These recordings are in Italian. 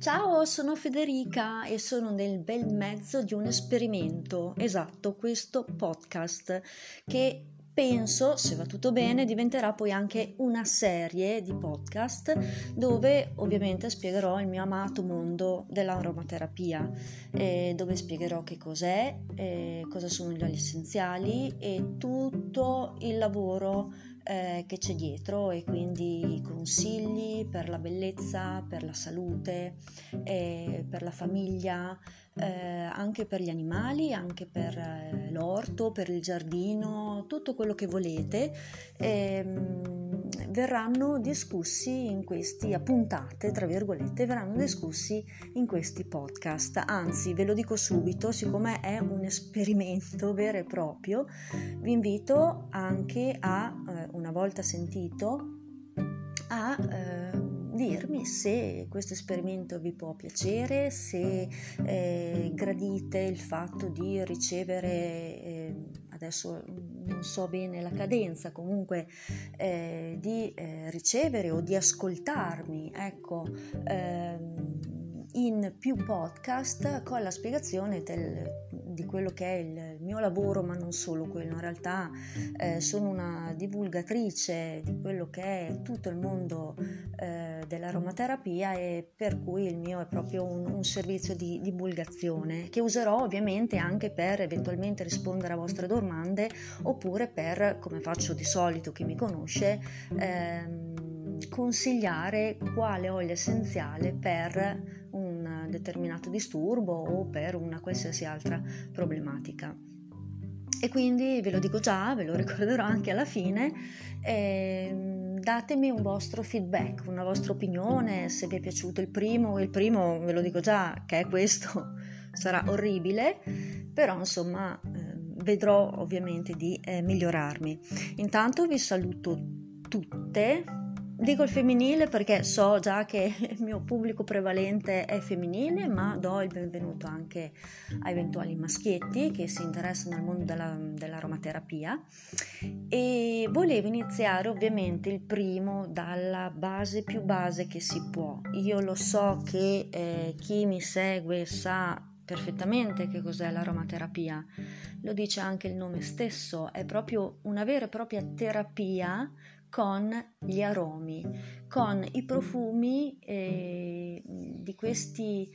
Ciao, sono Federica e sono nel bel mezzo di un esperimento, esatto, questo podcast che penso, se va tutto bene, diventerà poi anche una serie di podcast dove ovviamente spiegherò il mio amato mondo dell'aromaterapia, eh, dove spiegherò che cos'è, eh, cosa sono gli oli essenziali e tutto il lavoro eh, che c'è dietro e quindi consigli per la bellezza, per la salute, eh, per la famiglia, eh, anche per gli animali, anche per eh, l'orto, per il giardino, tutto quello che volete. Ehm, verranno discussi in questi puntate, tra virgolette, verranno discussi in questi podcast. Anzi, ve lo dico subito, siccome è un esperimento vero e proprio, vi invito anche a, eh, una volta sentito, a eh, dirmi se questo esperimento vi può piacere, se eh, gradite il fatto di ricevere, eh, adesso non so bene la cadenza, comunque eh, di eh, ricevere o di ascoltarmi, ecco, ehm, in più podcast con la spiegazione del, di quello che è il mio lavoro, ma non solo quello, in realtà eh, sono una divulgatrice di quello che è tutto il mondo eh, dell'aromaterapia e per cui il mio è proprio un, un servizio di divulgazione che userò ovviamente anche per eventualmente rispondere a vostre domande oppure per, come faccio di solito chi mi conosce, ehm, consigliare quale olio essenziale per un determinato disturbo o per una qualsiasi altra problematica. E quindi ve lo dico già, ve lo ricorderò anche alla fine, eh, datemi un vostro feedback, una vostra opinione, se vi è piaciuto il primo, il primo ve lo dico già che è questo, sarà orribile, però insomma eh, vedrò ovviamente di eh, migliorarmi. Intanto vi saluto tutte Dico il femminile perché so già che il mio pubblico prevalente è femminile, ma do il benvenuto anche a eventuali maschietti che si interessano al mondo della, dell'aromaterapia. E volevo iniziare ovviamente il primo dalla base più base che si può. Io lo so che eh, chi mi segue sa perfettamente che cos'è l'aromaterapia. Lo dice anche il nome stesso, è proprio una vera e propria terapia con gli aromi, con i profumi eh, di questi,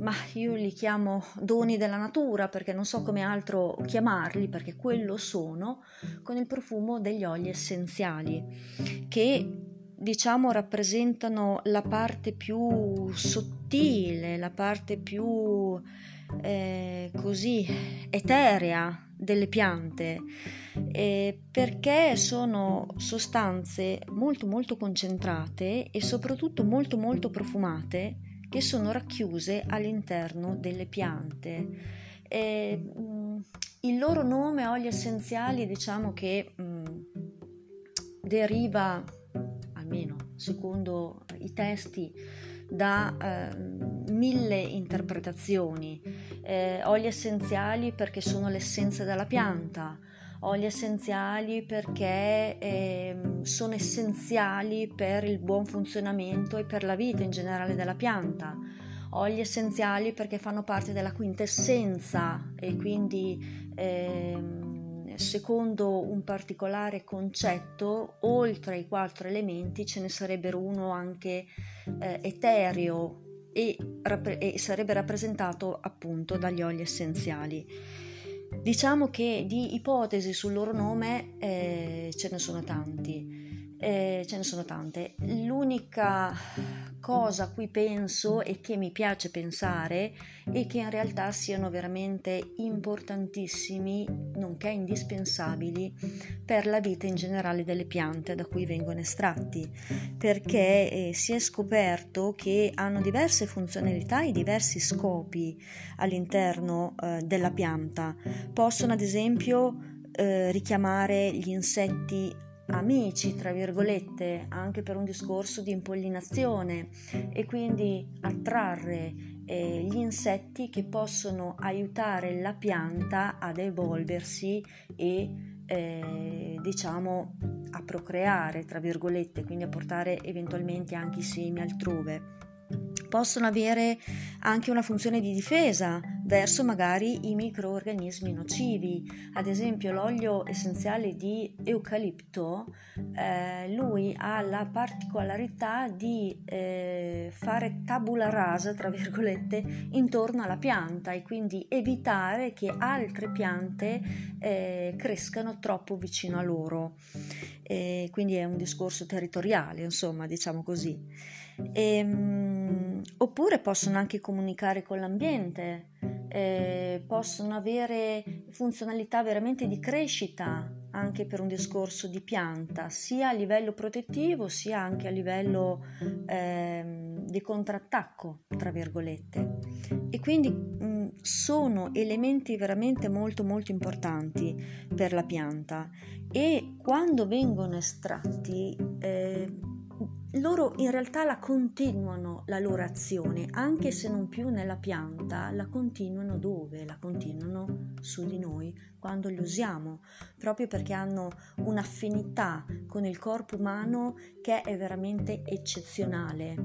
ma io li chiamo doni della natura perché non so come altro chiamarli, perché quello sono, con il profumo degli oli essenziali che diciamo rappresentano la parte più sottile, la parte più eh, così eterea delle piante eh, perché sono sostanze molto molto concentrate e soprattutto molto molto profumate che sono racchiuse all'interno delle piante. Eh, il loro nome oli essenziali diciamo che mh, mm, deriva almeno secondo i testi da eh, mille interpretazioni, eh, oli essenziali perché sono l'essenza della pianta, oli essenziali perché eh, sono essenziali per il buon funzionamento e per la vita in generale della pianta, oli essenziali perché fanno parte della quintessenza e quindi eh, secondo un particolare concetto, oltre ai quattro elementi ce ne sarebbero uno anche eh, etereo e, e sarebbe rappresentato appunto dagli oli essenziali. Diciamo che di ipotesi sul loro nome eh, ce ne sono tanti. Eh, ce ne sono tante. L'unica cosa a cui penso e che mi piace pensare è che in realtà siano veramente importantissimi, nonché indispensabili per la vita in generale delle piante da cui vengono estratti, perché eh, si è scoperto che hanno diverse funzionalità e diversi scopi all'interno eh, della pianta. Possono ad esempio eh, richiamare gli insetti amici, tra virgolette, anche per un discorso di impollinazione e quindi attrarre eh, gli insetti che possono aiutare la pianta ad evolversi e eh, diciamo a procreare, tra virgolette, quindi a portare eventualmente anche i semi altrove. Possono avere anche una funzione di difesa verso magari i microorganismi nocivi. Ad esempio l'olio essenziale di eucalipto, eh, lui ha la particolarità di eh, fare tabula rasa, tra virgolette, intorno alla pianta e quindi evitare che altre piante eh, crescano troppo vicino a loro. quindi è un discorso territoriale, insomma, diciamo così. E, ehm, oppure possono anche comunicare con l'ambiente, eh, possono avere funzionalità veramente di crescita anche per un discorso di pianta, sia a livello protettivo sia anche a livello eh, di contrattacco, tra virgolette. E quindi mh, sono elementi veramente molto molto importanti per la pianta e quando vengono estratti eh, loro in realtà la continuano la loro azione, anche se non più nella pianta, la continuano dove? La continuano su di noi quando li usiamo, proprio perché hanno un'affinità con il corpo umano che è veramente eccezionale.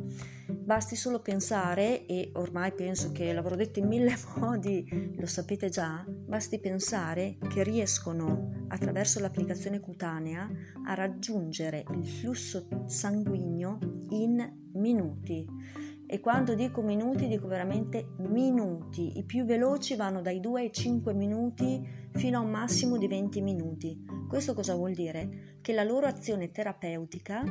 Basti solo pensare, e ormai penso che l'avrò detto in mille modi, lo sapete già, basti pensare che riescono attraverso l'applicazione cutanea a raggiungere il flusso sanguigno in minuti e quando dico minuti dico veramente minuti. I più veloci vanno dai 2 ai 5 minuti fino a un massimo di 20 minuti. Questo cosa vuol dire? Che la loro azione terapeutica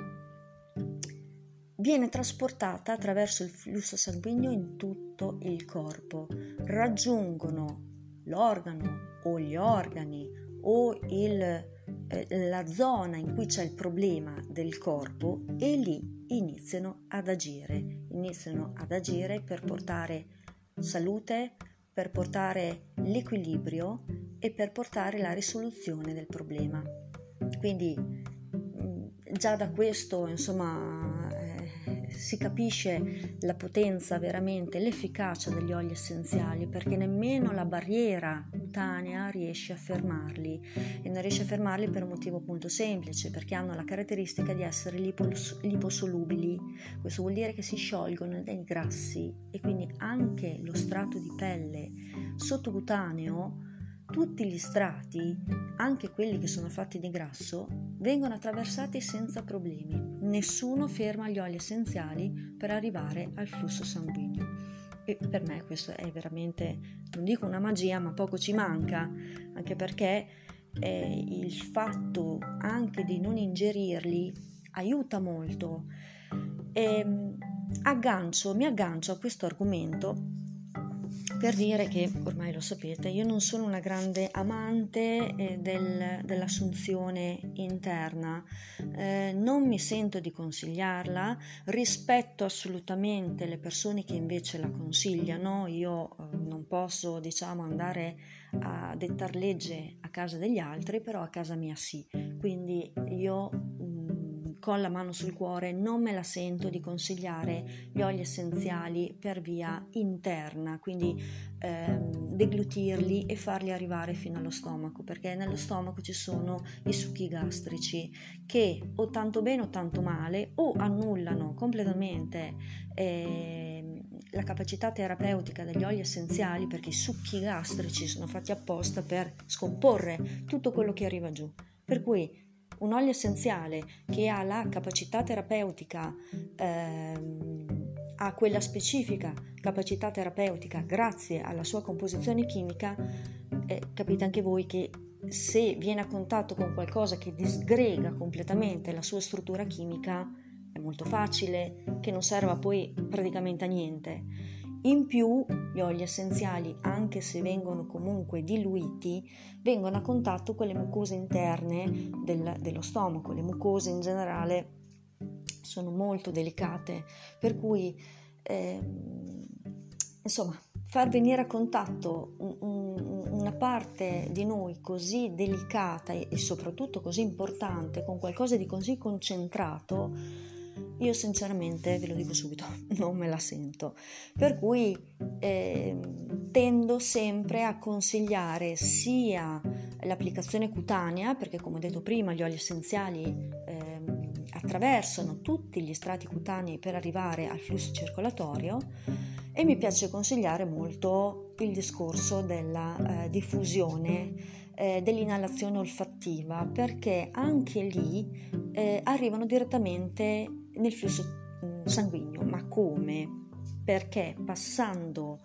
viene trasportata attraverso il flusso sanguigno in tutto il corpo. Raggiungono l'organo o gli organi o il eh, la zona in cui c'è il problema del corpo e lì iniziano ad agire, iniziano ad agire per portare salute, per portare l'equilibrio e per portare la risoluzione del problema. Quindi mm, già da questo, insomma, si capisce la potenza veramente, l'efficacia degli oli essenziali perché nemmeno la barriera cutanea riesce a fermarli e non riesce a fermarli per un motivo appunto semplice perché hanno la caratteristica di essere lipos- liposolubili questo vuol dire che si sciolgono nei grassi e quindi anche lo strato di pelle sottocutaneo tutti gli strati, anche quelli che sono fatti di grasso, vengono attraversati senza problemi. Nessuno ferma gli oli essenziali per arrivare al flusso sanguigno. E per me questo è veramente, non dico una magia, ma poco ci manca, anche perché eh, il fatto anche di non ingerirli aiuta molto. E, ehm, aggancio, mi aggancio a questo argomento per dire che, ormai lo sapete, io non sono una grande amante eh, del, dell'assunzione interna, eh, non mi sento di consigliarla, rispetto assolutamente le persone che invece la consigliano, io eh, non posso diciamo andare a dettar legge a casa degli altri, però a casa mia sì, quindi io con la mano sul cuore non me la sento di consigliare gli oli essenziali per via interna, quindi ehm, deglutirli e farli arrivare fino allo stomaco, perché nello stomaco ci sono i succhi gastrici che o tanto bene o tanto male o annullano completamente eh, la capacità terapeutica degli oli essenziali perché i succhi gastrici sono fatti apposta per scomporre tutto quello che arriva giù. Per cui un olio essenziale che ha la capacità terapeutica, ehm, ha quella specifica capacità terapeutica grazie alla sua composizione chimica, eh, capite anche voi che se viene a contatto con qualcosa che disgrega completamente la sua struttura chimica, è molto facile che non serva poi praticamente a niente. In più, gli oli essenziali, anche se vengono comunque diluiti, vengono a contatto con le mucose interne del, dello stomaco. Le mucose in generale sono molto delicate, per cui eh, insomma far venire a contatto un, un, una parte di noi così delicata e soprattutto così importante con qualcosa di così concentrato io sinceramente, ve lo dico subito, non me la sento. Per cui eh, tendo sempre a consigliare sia l'applicazione cutanea, perché come ho detto prima gli oli essenziali eh, attraversano tutti gli strati cutanei per arrivare al flusso circolatorio e mi piace consigliare molto il discorso della eh, diffusione eh, dell'inalazione olfattiva perché anche lì eh, arrivano direttamente nel flusso mm, sanguigno. Ma come? Perché passando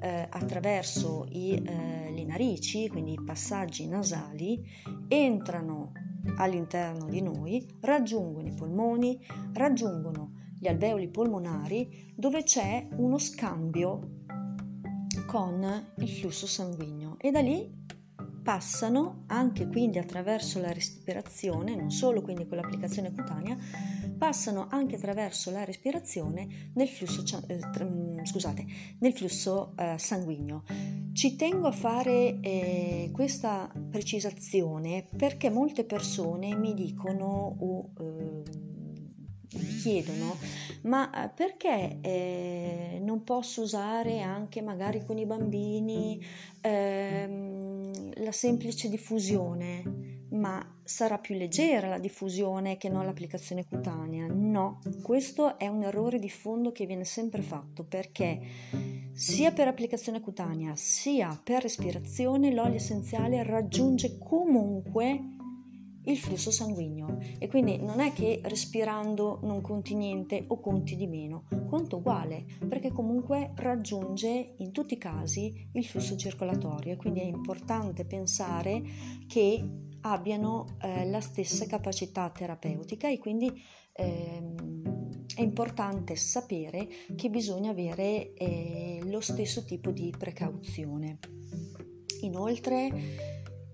eh, attraverso i, eh, le narici, quindi i passaggi nasali, entrano all'interno di noi, raggiungono i polmoni, raggiungono gli alveoli polmonari dove c'è uno scambio con il flusso sanguigno e da lì passano anche quindi attraverso la respirazione, non solo quindi con l'applicazione cutanea, passano anche attraverso la respirazione nel flusso, eh, mm, scusate, nel flusso eh, sanguigno. Ci tengo a fare eh, questa precisazione perché molte persone mi dicono o uh, mi chiedono ma eh, perché eh, non posso usare anche magari con i bambini ehm, la semplice diffusione ma sarà più leggera la diffusione che non l'applicazione cutanea. No, questo è un errore di fondo che viene sempre fatto perché sia per applicazione cutanea sia per respirazione l'olio essenziale raggiunge comunque il flusso sanguigno e quindi non è che respirando non conti niente o conti di meno, conta uguale perché comunque raggiunge in tutti i casi il flusso circolatorio e quindi è importante pensare che abbiano eh, la stessa capacità terapeutica e quindi ehm, è importante sapere che bisogna avere eh, lo stesso tipo di precauzione. Inoltre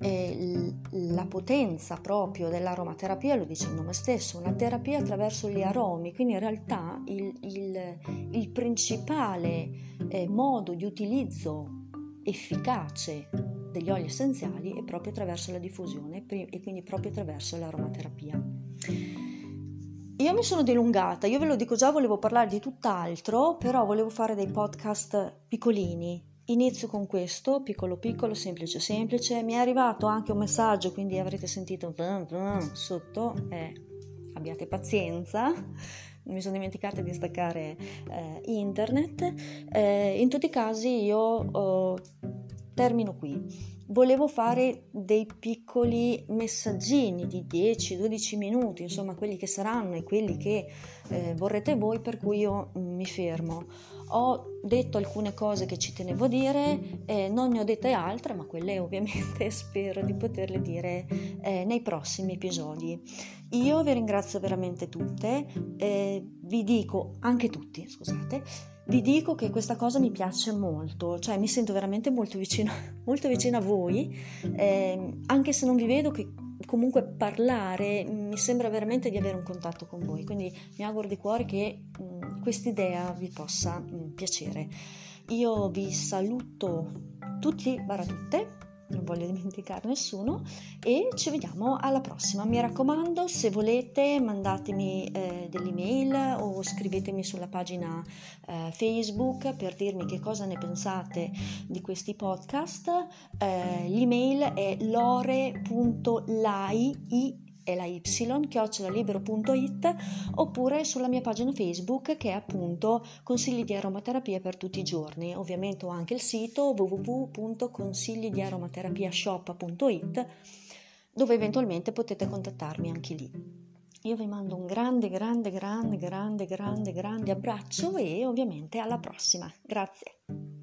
eh, la potenza proprio dell'aromaterapia lo dice il nome stesso, una terapia attraverso gli aromi, quindi in realtà il, il, il principale eh, modo di utilizzo efficace degli oli essenziali è proprio attraverso la diffusione e quindi proprio attraverso l'aromaterapia. Io mi sono dilungata, io ve lo dico già, volevo parlare di tutt'altro, però volevo fare dei podcast piccolini. Inizio con questo, piccolo piccolo, semplice semplice. Mi è arrivato anche un messaggio, quindi avrete sentito sotto, eh, abbiate pazienza mi sono dimenticata di staccare eh, internet. Eh, in tutti i casi io oh, termino qui. Volevo fare dei piccoli messaggini di 10-12 minuti, insomma quelli che saranno e quelli che eh, vorrete voi, per cui io mi fermo. Ho detto alcune cose che ci tenevo a dire, eh, non ne ho dette altre, ma quelle ovviamente spero di poterle dire eh, nei prossimi episodi. Io vi ringrazio veramente tutte, eh, vi dico anche tutti, scusate, vi dico che questa cosa mi piace molto, cioè mi sento veramente molto vicino, molto vicino a voi, eh, anche se non vi vedo che comunque parlare mi sembra veramente di avere un contatto con voi, quindi mi auguro di cuore che mh, quest'idea vi possa mh, piacere. Io vi saluto tutti, barra tutte, non voglio dimenticare nessuno e ci vediamo alla prossima. Mi raccomando, se volete mandatemi eh, dell'email o scrivetemi sulla pagina eh, Facebook per dirmi che cosa ne pensate di questi podcast. Eh, l'email è lore.lai è la y, chiocciolalibero.it oppure sulla mia pagina Facebook che è appunto consigli di aromaterapia per tutti i giorni. Ovviamente ho anche il sito www.consiglidiaromaterapiashop.it dove eventualmente potete contattarmi anche lì. Io vi mando un grande, grande, grande, grande, grande, grande abbraccio e ovviamente alla prossima. Grazie.